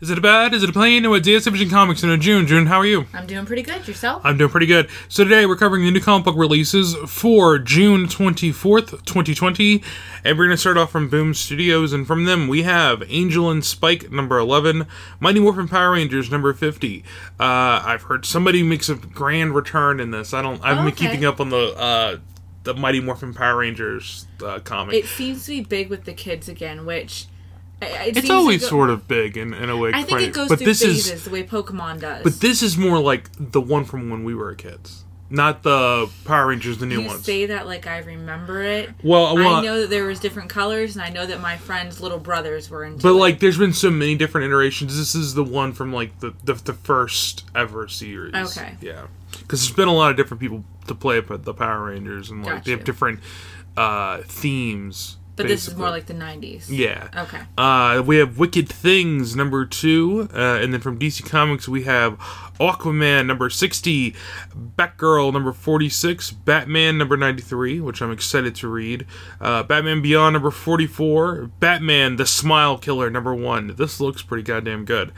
Is it a bad? Is it a plane? Or DS Division Comics in June? June, how are you? I'm doing pretty good. Yourself? I'm doing pretty good. So today we're covering the new comic book releases for June 24th, 2020. And we're going to start off from Boom Studios. And from them we have Angel and Spike, number 11. Mighty Morphin Power Rangers, number 50. Uh, I've heard somebody makes a grand return in this. I don't, I haven't been Okay. keeping up on the, uh, the Mighty Morphin Power Rangers uh, comic. It seems to be big with the kids again, which it it's always sort of big in, in a way. I think funny. it goes but through this phases is the way Pokemon does. But this is more like the one from when we were kids, not the Power Rangers, the new you ones. say that like I remember it. well, well, I know that there was different colors, and I know that my friends' little brothers were into. but it. like, there's been so many different iterations. This is the one from like the the, the first ever series. Okay. Yeah, because there's been a lot of different people to play up at the Power Rangers, and like they have different uh themes. But this is more like the '90s. Yeah. Okay. Uh, we have Wicked Things number two, uh, and then from DC Comics we have Aquaman number sixty, Batgirl number forty six, Batman number ninety three, which I'm excited to read, uh, Batman Beyond number forty four, Batman the Smile Killer number one. This looks pretty goddamn good.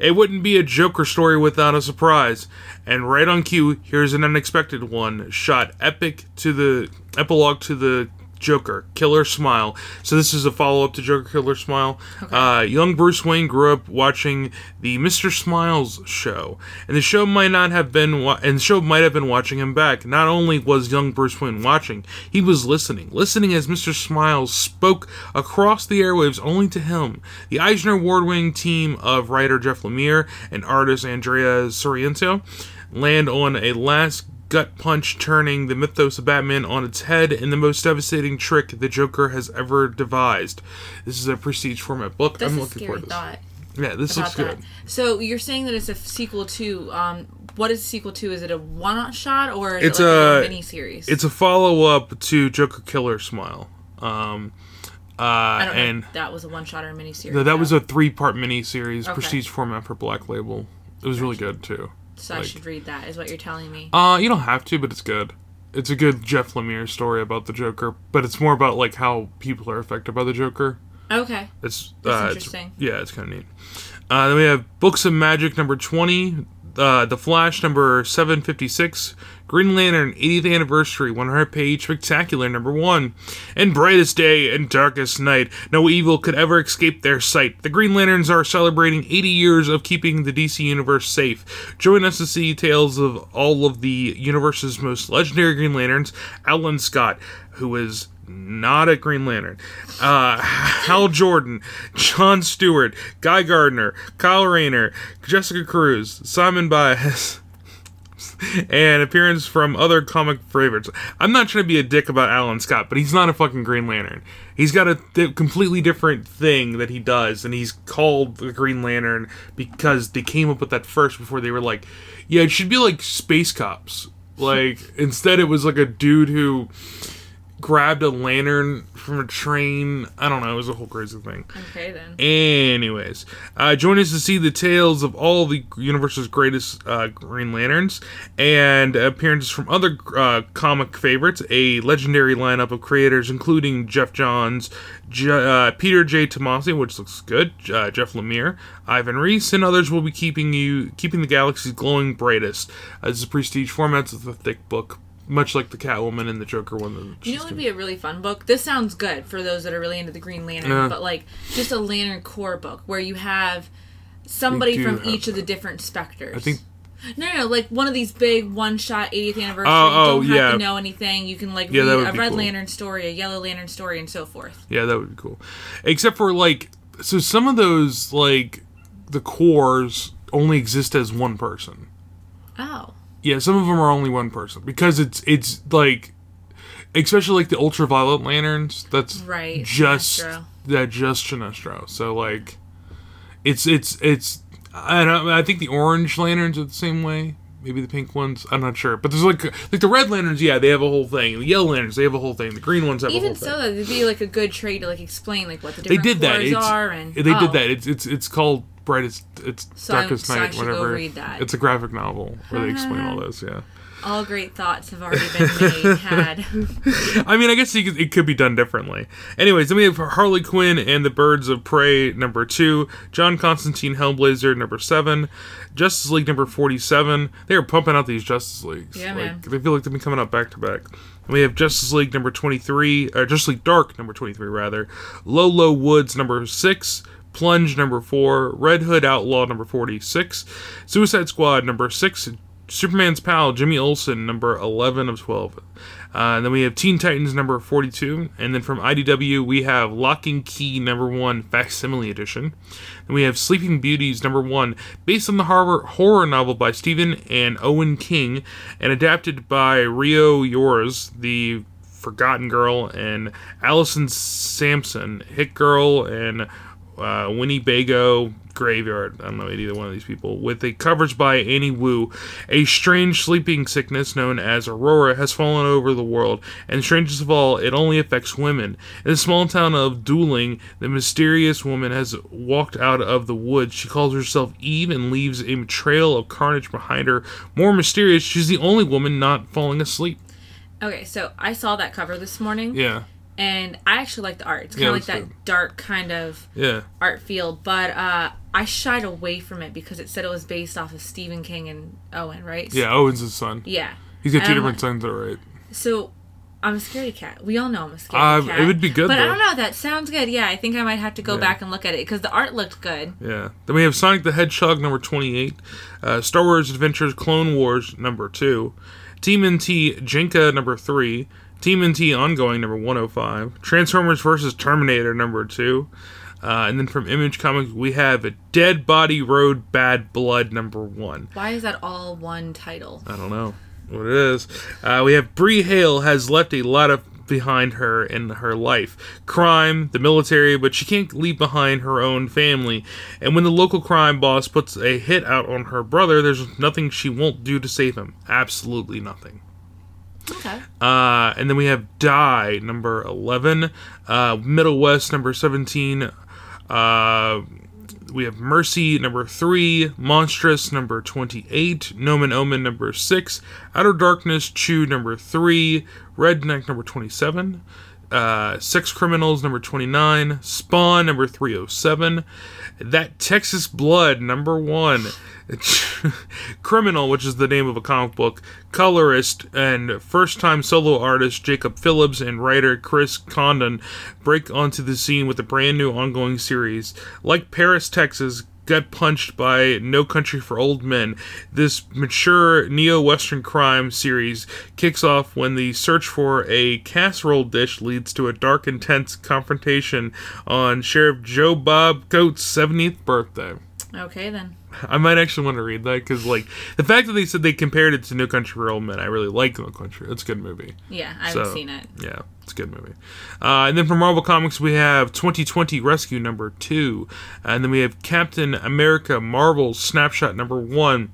It wouldn't be a Joker story without a surprise, and right on cue, here's an unexpected one shot epic to the epilogue to the Joker, Killer Smile. So this is a follow up to Joker, Killer Smile. Uh, young Bruce Wayne grew up watching the Mr. Smiles show, and the show might not have been, wa- and the show might have been watching him back. Not only was young Bruce Wayne watching, he was listening, listening as Mr. Smiles spoke across the airwaves only to him. The Eisner Award-winning team of writer Jeff Lemire and artist Andrea Sorrentino land on a last gut punch turning the mythos of Batman on its head in the most devastating trick the Joker has ever devised. This is a prestige format book. That's I'm looking forward to thought. Yeah, this looks good. that. So you're saying that it's a sequel to um, what is sequel to? Is it a one shot or It's it like a, a- mini series? It's a follow up to Joker Killer Smile. Um, uh, I don't know and if that was a one shot or a mini series. th- that was a three part miniseries, Okay. prestige format for Black Label. It was really good too. So I should read that. Is what you're telling me? Uh, you don't have to, but it's good. It's a good Jeff Lemire story about the Joker, but it's more about like how people are affected by the Joker. Okay. It's That's uh, it's- interesting. yeah, it's kind of neat. Uh, then we have Books of Magic number twenty, uh, The Flash number seven fifty six, Green Lantern 80th anniversary 100 page spectacular number one, and brightest day and darkest night, no evil could ever escape their sight. The Green Lanterns are celebrating 80 years of keeping the DC universe safe. Join us to see tales of all of the universe's most legendary Green Lanterns. Alan Scott, who is not a Green Lantern. Uh, Hal Jordan, John Stewart, Guy Gardner, Kyle Rayner, Jessica Cruz, Simon Baz, and appearance from other comic favorites. I'm not trying to be a dick about Alan Scott, but he's not a fucking Green Lantern. He's got a th- completely different thing that he does, and he's called the Green Lantern because they came up with that first before they were like, yeah, it should be like Space Cops. Like, instead, it was like a dude who grabbed a lantern from a train. I don't know. It was a whole crazy thing. Okay then. Anyways, uh, join us to see the tales of all the universe's greatest uh, Green Lanterns and appearances from other uh, comic favorites. A legendary lineup of creators, including Geoff Johns, J- uh, Peter J. Tomasi, which looks good, uh, Jeff Lemire, Ivan Reis, and others will be keeping you keeping the galaxy glowing brightest. Uh, this is a prestige format. It's a thick book. Much like the Catwoman and the Joker one. that You know, it would be a really fun book. This sounds good for those that are really into the Green Lantern, Yeah. but like just a Lantern Corps book where you have somebody from have each of the different specters. I think no, no, no, like one of these big one-shot 80th anniversary. Oh, you oh, don't have yeah. to know anything. You can like Yeah, read a Red cool. Lantern story, a Yellow Lantern story, and so forth. Yeah, that would be cool. Except for like, so some of those like the Corps only exist as one person. Oh, Yeah, some of them are only one person because it's it's like, especially like the ultraviolet lanterns. That's Right, Just Sinestro. that just Sinestro. So like, it's it's it's. I don't. I think the orange lanterns are the same way. Maybe the pink ones. I'm not sure. But there's like like the red lanterns. Yeah, they have a whole thing. The yellow lanterns. They have a whole thing. The green ones have a even whole thing. so, that would be like a good trade to like explain like what the they different did that. It's, are and they oh, did that. It's it's it's called brightest. It's So darkest so I night. go whatever. It's a graphic novel where they explain all uh-huh. this. Yeah. All great thoughts have already been made. Had I mean, I guess you could, it could be done differently. Anyways, then we have Harley Quinn and the Birds of Prey number two, John Constantine Hellblazer number seven, Justice League number forty-seven. They are pumping out these Justice Leagues. Yeah, like, man. They feel like they've been coming out back to back. And We have Justice League number twenty-three, or Justice League Dark number twenty-three rather, Low Low Woods number six. Plunge number four, Red Hood Outlaw number 46, Suicide Squad number six, Superman's pal Jimmy Olsen number 11 of 12. Uh, then we have Teen Titans number 42. And then from IDW, we have Locke and Key number 1 Facsimile Edition. Then we have Sleeping Beauties number 1, based on the horror novel by Stephen and Owen King, and adapted by Rio Youers, the Forgotten Girl, and Alison Sampson, Hit Girl, and uh, Winnebago Graveyard. I don't know either one of these people. With a coverage by Annie Wu, a strange sleeping sickness known as Aurora has fallen over the world, and strangest of all, it only affects women. In the small town of Dooling, the mysterious woman has walked out of the woods. She calls herself Eve and leaves a trail of carnage behind her. More mysterious, she's the only woman not falling asleep. okay, so I saw that cover this morning, Yeah, and I actually like the art. It's kind of it like that good. dark kind of yeah. art feel, but uh, I shied away from it because it said it was based off of Stephen King and Owen, right? Yeah, Owen's his son. Yeah. He's got two I'm different like- sons, all right. So I'm a scaredy cat. We all know I'm a scaredy Uh, cat. it would be good, But I don't know. That sounds good. Yeah, I think I might have to go Yeah. back and look at it because the art looked good. Yeah. Then we have Sonic the Hedgehog number 28, uh, Star Wars Adventures Clone Wars number 2, Team NT Jennika number 3, Team NT Ongoing number 105, Transformers versus Terminator number 2, uh, and then from Image Comics we have a Dead Body Road Bad Blood number 1. Why is that all one title? I don't know what it is. Uh, we have Bree Hale has left a lot of behind her in her life crime the military but she can't leave behind her own family and when the local crime boss puts a hit out on her brother there's nothing she won't do to save him absolutely nothing Okay. uh, and then we have Die number 11, uh, Middlewest number 17. Uh, we have Mercy number 3, Monstress number 28, Nomen Omen number 6, Outer Darkness Chew number 3, Redneck number 27, uh, Sex Criminals number 29, Spawn number 307, That Texas Blood number 1. Criminal, which is the name of a comic book, colorist and first time solo artist Jacob Phillips and writer Chris Condon break onto the scene with a brand new ongoing series. Like Paris, Texas, got punched by No Country for Old Men. This mature neo Western crime series kicks off when the search for a casserole dish leads to a dark, intense confrontation on Sheriff Joe Bob Coates' 70th birthday. Okay then. I might actually want to read that because, like, the fact that they said they compared it to No Country for Old Men, I really like No Country. It's a good movie. Yeah, I haven't So, seen it. Yeah, it's a good movie. Uh, and then from Marvel Comics, we have 2020 Rescue number two. And then we have Captain America Marvel Snapshot number one.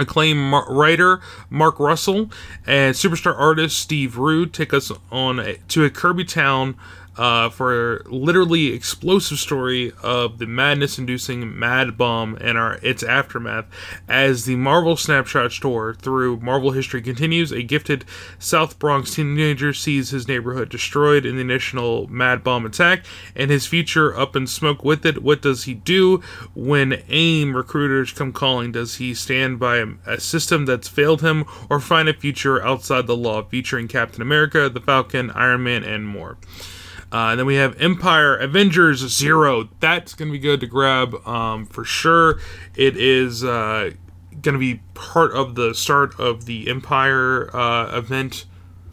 Acclaimed mar- writer Mark Russell and superstar artist Steve Rude take us on a, to a Kirby town uh, for literally explosive story of the madness-inducing Mad Bomb and our its aftermath. As the Marvel Snapshot store through Marvel history continues, a gifted South Bronx teenager sees his neighborhood destroyed in the initial Mad Bomb attack, and his future up in smoke with it. What does he do when AIM recruiters come calling? Does he stand by a system that's failed him, or find a future outside the law, featuring Captain America, the Falcon, Iron Man, and more? Uh, and then we have Empyre Avengers Zero. That's going to be good to grab um, for sure. It is uh, going to be part of the start of the Empyre uh, event.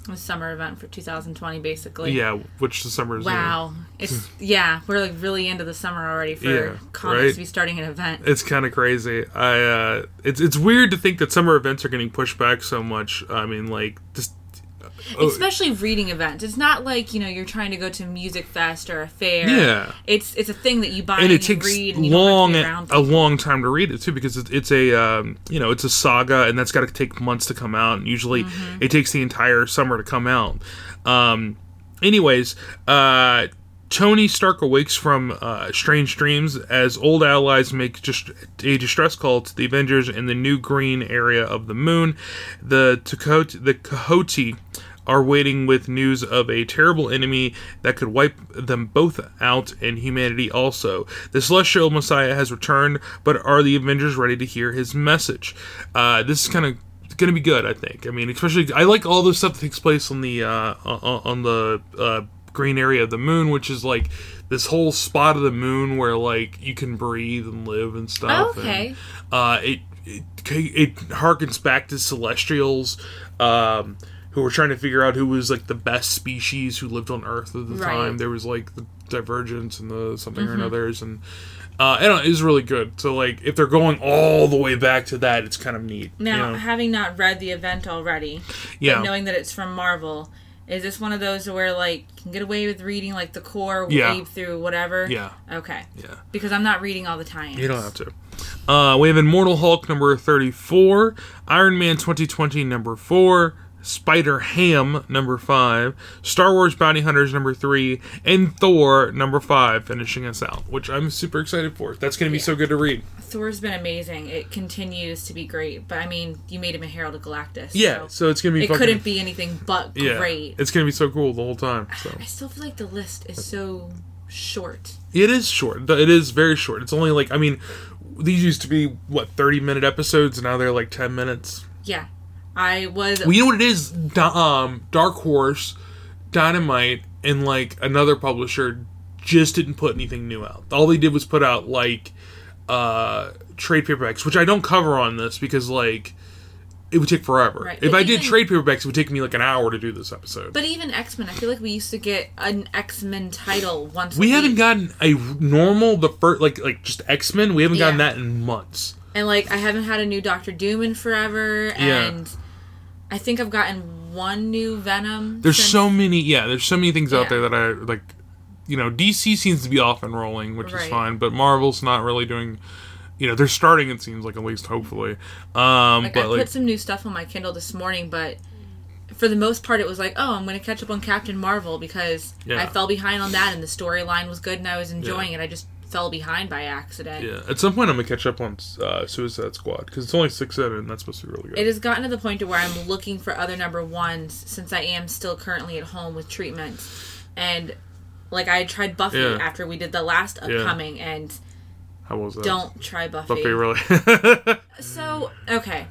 The summer event for 2020, basically. Yeah, which the summer is. Wow. It's yeah, we're like really into the summer already for Yeah, comics right? to be starting an event. It's kind of crazy. I uh, it's it's weird to think that summer events are getting pushed back so much. I mean, like just. Oh, Especially reading events. It's not like, you know, you're trying to go to a music fest or a fair. Yeah. It's it's a thing that you buy and and, it takes long a long time to read it too because it's, it's a um, you know it's a saga and that's got to take months to come out and usually Mm-hmm. it takes the entire summer to come out um, anyways uh, Tony Stark awakes from uh, strange dreams as old allies make just a distress call to the Avengers in the new green area of the moon. The Takot- the Cotati are waiting with news of a terrible enemy that could wipe them both out and humanity also. The celestial messiah has returned, but are the Avengers ready to hear his message? Uh, this is kind of going to be good, I think. I mean, especially I like all the stuff that takes place on the uh, on the uh, green area of the moon, which is like this whole spot of the moon where like you can breathe and live and stuff. Okay. And, uh, it, it it harkens back to celestials. Um, who were trying to figure out who was like the best species who lived on Earth at the Right. time. There was like the Divergence and the something or another's, and uh, I don't it was really good. So like, if they're going all the way back to that, it's kind of neat. you Now, know? having not read the event already, yeah, knowing that it's from Marvel, is this one of those where like you can get away with reading like the core, Yeah. wave through whatever? yeah, Okay. yeah. Because I'm not reading all the tie-ins. You don't have to. Uh, we have Immortal Hulk number 34, Iron Man 2020 number 4, Spider Ham number 5, Star Wars Bounty Hunters number 3, and Thor number 5 finishing us out, which I'm super excited for. That's going to be so good to read. Thor's been amazing. It continues to be great. But I mean, you made him a Herald of Galactus. Yeah, so so it's going to be it fucking couldn't be anything but yeah, great. It's going to be so cool the whole time. So I still feel like the list is so short. It is short. It is very short. It's only like I mean, these used to be what 30 minute episodes, and now they're like 10 minutes. Yeah. I was Well, you know what it is? Um, Dark Horse, Dynamite, and like another publisher just didn't put anything new out. All they did was put out like uh, trade paperbacks, which I don't cover on this because like it would take forever. Right, If but I did trade paperbacks, it would take me like an hour to do this episode. But even X Men, I feel like we used to get an X Men title once. we haven't week. gotten a normal the first like like just X Men. We haven't gotten that in months. and like I haven't had a new Doctor Doom in forever, Yeah. I think I've gotten one new Venom. There's since- so many, yeah. There's so many things out there that I like. You know, DC seems to be off and rolling, which is fine, but Marvel's not really doing. You know, they're starting. It seems like at least, hopefully. Um, Like but I like, put some new stuff on my Kindle this morning, but for the most part, it was like, oh, I'm going to catch up on Captain Marvel because Yeah. I fell behind on that, and the storyline was good, and I was enjoying it. I just fell behind by accident. yeah, at some point I'm gonna catch up on uh, Suicide Squad because it's only six in, and that's supposed to be really good. It has gotten to the point to where I'm looking for other number ones since I am still currently at home with treatment, and like I tried Buffy Yeah. after we did the last Yeah. upcoming, and How was that? don't try Buffy. Buffy really? So okay,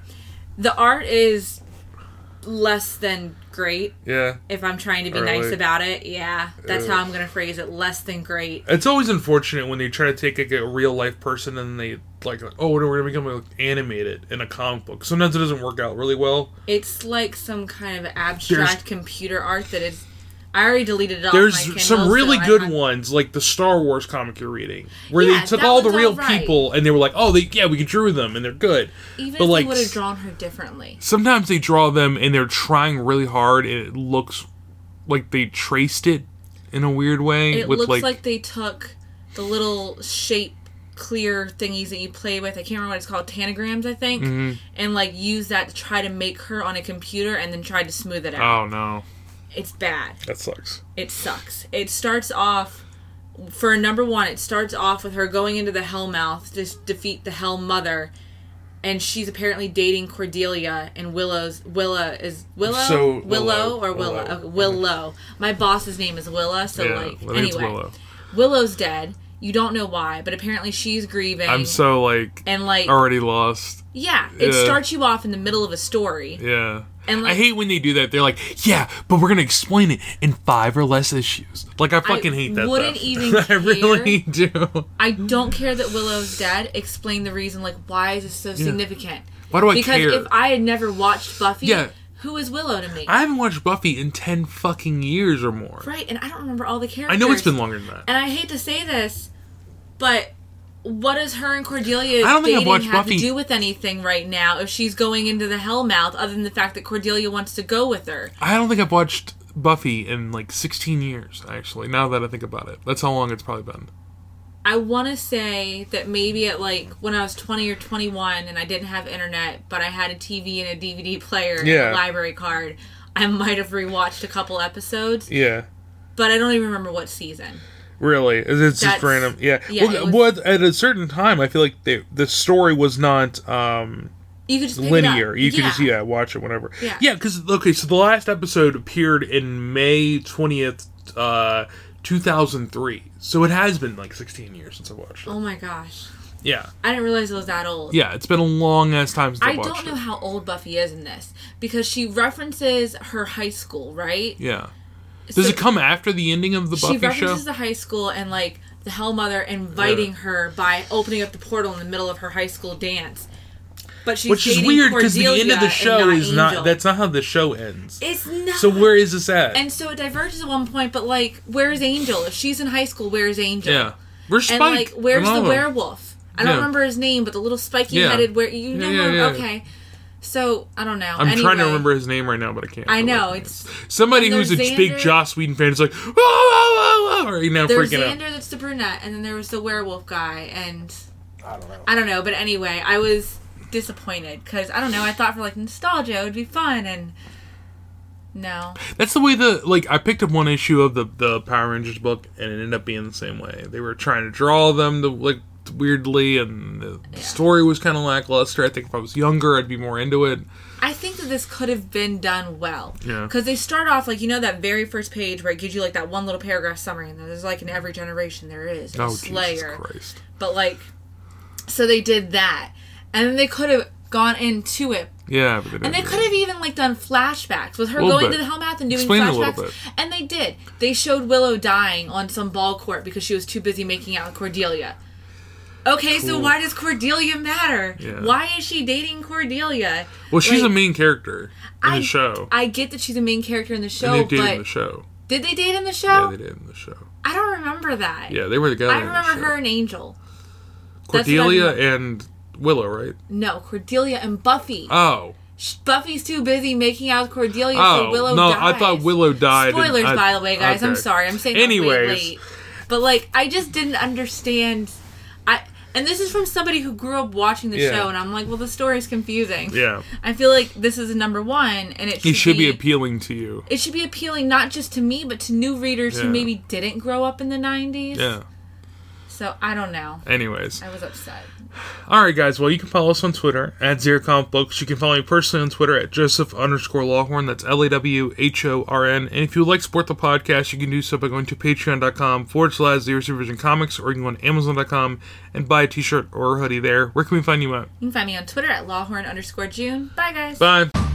the art is less than great. yeah. If I'm trying to be nice about it, yeah, that's how. I'm gonna phrase it. Less than great. It's always unfortunate when they try to take like, a real life person and they like, oh, we're gonna become like, animated in a comic book. Sometimes it doesn't work out really well. It's like some kind of abstract computer art that is. I already deleted it off There's some really so good ones, like the Star Wars comic you're reading, where Yeah, they took all the real alright. people and they were like, "Oh, they yeah, we drew them and they're good." Even but if like they would have drawn her differently. sometimes they draw them and they're trying really hard and it looks like they traced it in a weird way It looks like, like, they took the little shape clear thingies that you play with. I can't remember what it's called, tanagrams, I think, Mm-hmm. and like use that to try to make her on a computer and then tried to smooth it out. oh no, It's bad. that sucks. It sucks. It starts off for number one. It starts off with her going into the Hellmouth to defeat the Hell Mother, and she's apparently dating Cordelia. And Willow's Willa is Willow, So, Willow, Willow. or Willow, Willow. Okay, Willow. My boss's name is Willa, so yeah, like I think it's anyway, Willow. Willow's dead. You don't know why, but apparently she's grieving. I'm so like and like already lost. yeah, it Yeah. starts you off in the middle of a story. Yeah. And, like- I hate when they do that. They're like, "Yeah, but we're gonna explain it in five or less issues." Like, I fucking hate that. wouldn't stuff. even I really do. I don't care that Willow's dead. Explain the reason. Like, why is this so significant? Why do I because care? Because if I had never watched Buffy, Yeah. Who is Willow to me? I haven't watched Buffy in ten fucking years or more. right, and I don't remember all the characters. I know it's been longer than that. And I hate to say this, but what does her and Cordelia I don't think I've watched have Buffy- to do with anything right now? If she's going into the Hellmouth, other than the fact that Cordelia wants to go with her, I don't think I've watched Buffy in like 16 years. Actually, now that I think about it, that's how long it's probably been. I want to say that maybe at like when I was 20 or 21 and I didn't have internet, but I had a TV and a DVD player and Yeah. a library card, I might have rewatched a couple episodes, Yeah. but I don't even remember what season. Really, it's it's just random. Yeah. yeah, well, it well, at a certain time, I feel like they, the story was not um, You could just linear. You could just yeah watch it whenever. Yeah. Yeah, because okay, so the last episode appeared in May twentieth, uh, two thousand three. So it has been like sixteen years since I watched it. Oh my gosh, Yeah, I didn't realize it was that old. yeah, it's been a long ass time since I, I watched don't know it. how old Buffy is in this because she references her high school, right? Yeah. Does So- it come after the ending of the Buffy show? references the high school and like the Hell Mother inviting her by opening up the portal in the middle of her high school dance. But she's Which is weird because the end of the and show is Angel. not. That's not how the show ends. It's not. So where is this at? And so it diverges at one point, but like, where's Angel? If she's in high school, where's Angel? yeah. Where's Spike? And like, where's the werewolf? I don't Yeah. remember his name, but the little spiky Yeah. headed where you know Yeah, him? yeah, yeah. Okay. So I don't know. I'm trying to remember his name right now, but I can't. I know life it's somebody and who's a there's big Joss Whedon fan is like, oh, oh, oh, oh, right now there's freaking out. Xander that's the brunette, and then there was the werewolf guy, and I don't know. I don't know. But anyway, I was disappointed because I don't know. I thought for like nostalgia it would be fun, and no. That's the way the like I picked up one issue of the the Power Rangers book, and it ended up being the same way. They were trying to draw them to like weirdly, and the Yeah. story was kind of lackluster. I think if I was younger, I'd be more into it. I think that this could have been done well. Yeah. Because they start off like you know that very first page where it gives you like that one little paragraph summary, and there's like in every generation there is a Oh Slayer. But like, so they did that, and then they could have gone into it, Yeah, but they and they could have even like done flashbacks with her going bit. to the Hellmouth and doing Explain it a little flashbacks, bit. and they did. They showed Willow dying on some ball court because she was too busy making out with Cordelia. Okay, so why does Cordelia matter? Yeah. Why is she dating Cordelia? Well, she's Like, a main character in I- the show, I get that she's a main character in the show, and they dated but in the show. did they date in the show? Yeah, they did in the show. I don't remember that. Yeah, they were together. I remember her and Angel. I Cordelia and Willow, right? No, Cordelia and Buffy. Oh, Buffy's too busy making out with Cordelia, oh so Willow no! dies. I thought Willow died. Spoilers, I- by the way, guys. I'm sorry. I'm saying Anyways. late. But like, I just didn't understand. I and this is from somebody who grew up watching the Yeah. show, and I'm like, well, the story's confusing. Yeah, I feel like this is a number one, and it should, it should be appealing to you. it should be appealing not just to me, but to new readers who maybe didn't grow up in the 90s. Yeah. So I don't know. Anyways, I was upset. all right, guys. Well, you can follow us on Twitter at Zero Comic Books. You can follow me personally on Twitter at Joseph underscore Lawhorn. That's L A W H O R N. And if you like support the podcast, you can do so by going to patreon.com forward slash Zero Supervision Comics, or you can go on Amazon.com and buy a T-shirt or a hoodie there. Where can we find you at? You can find me on Twitter at lawhorn underscore June. Bye, guys. Bye.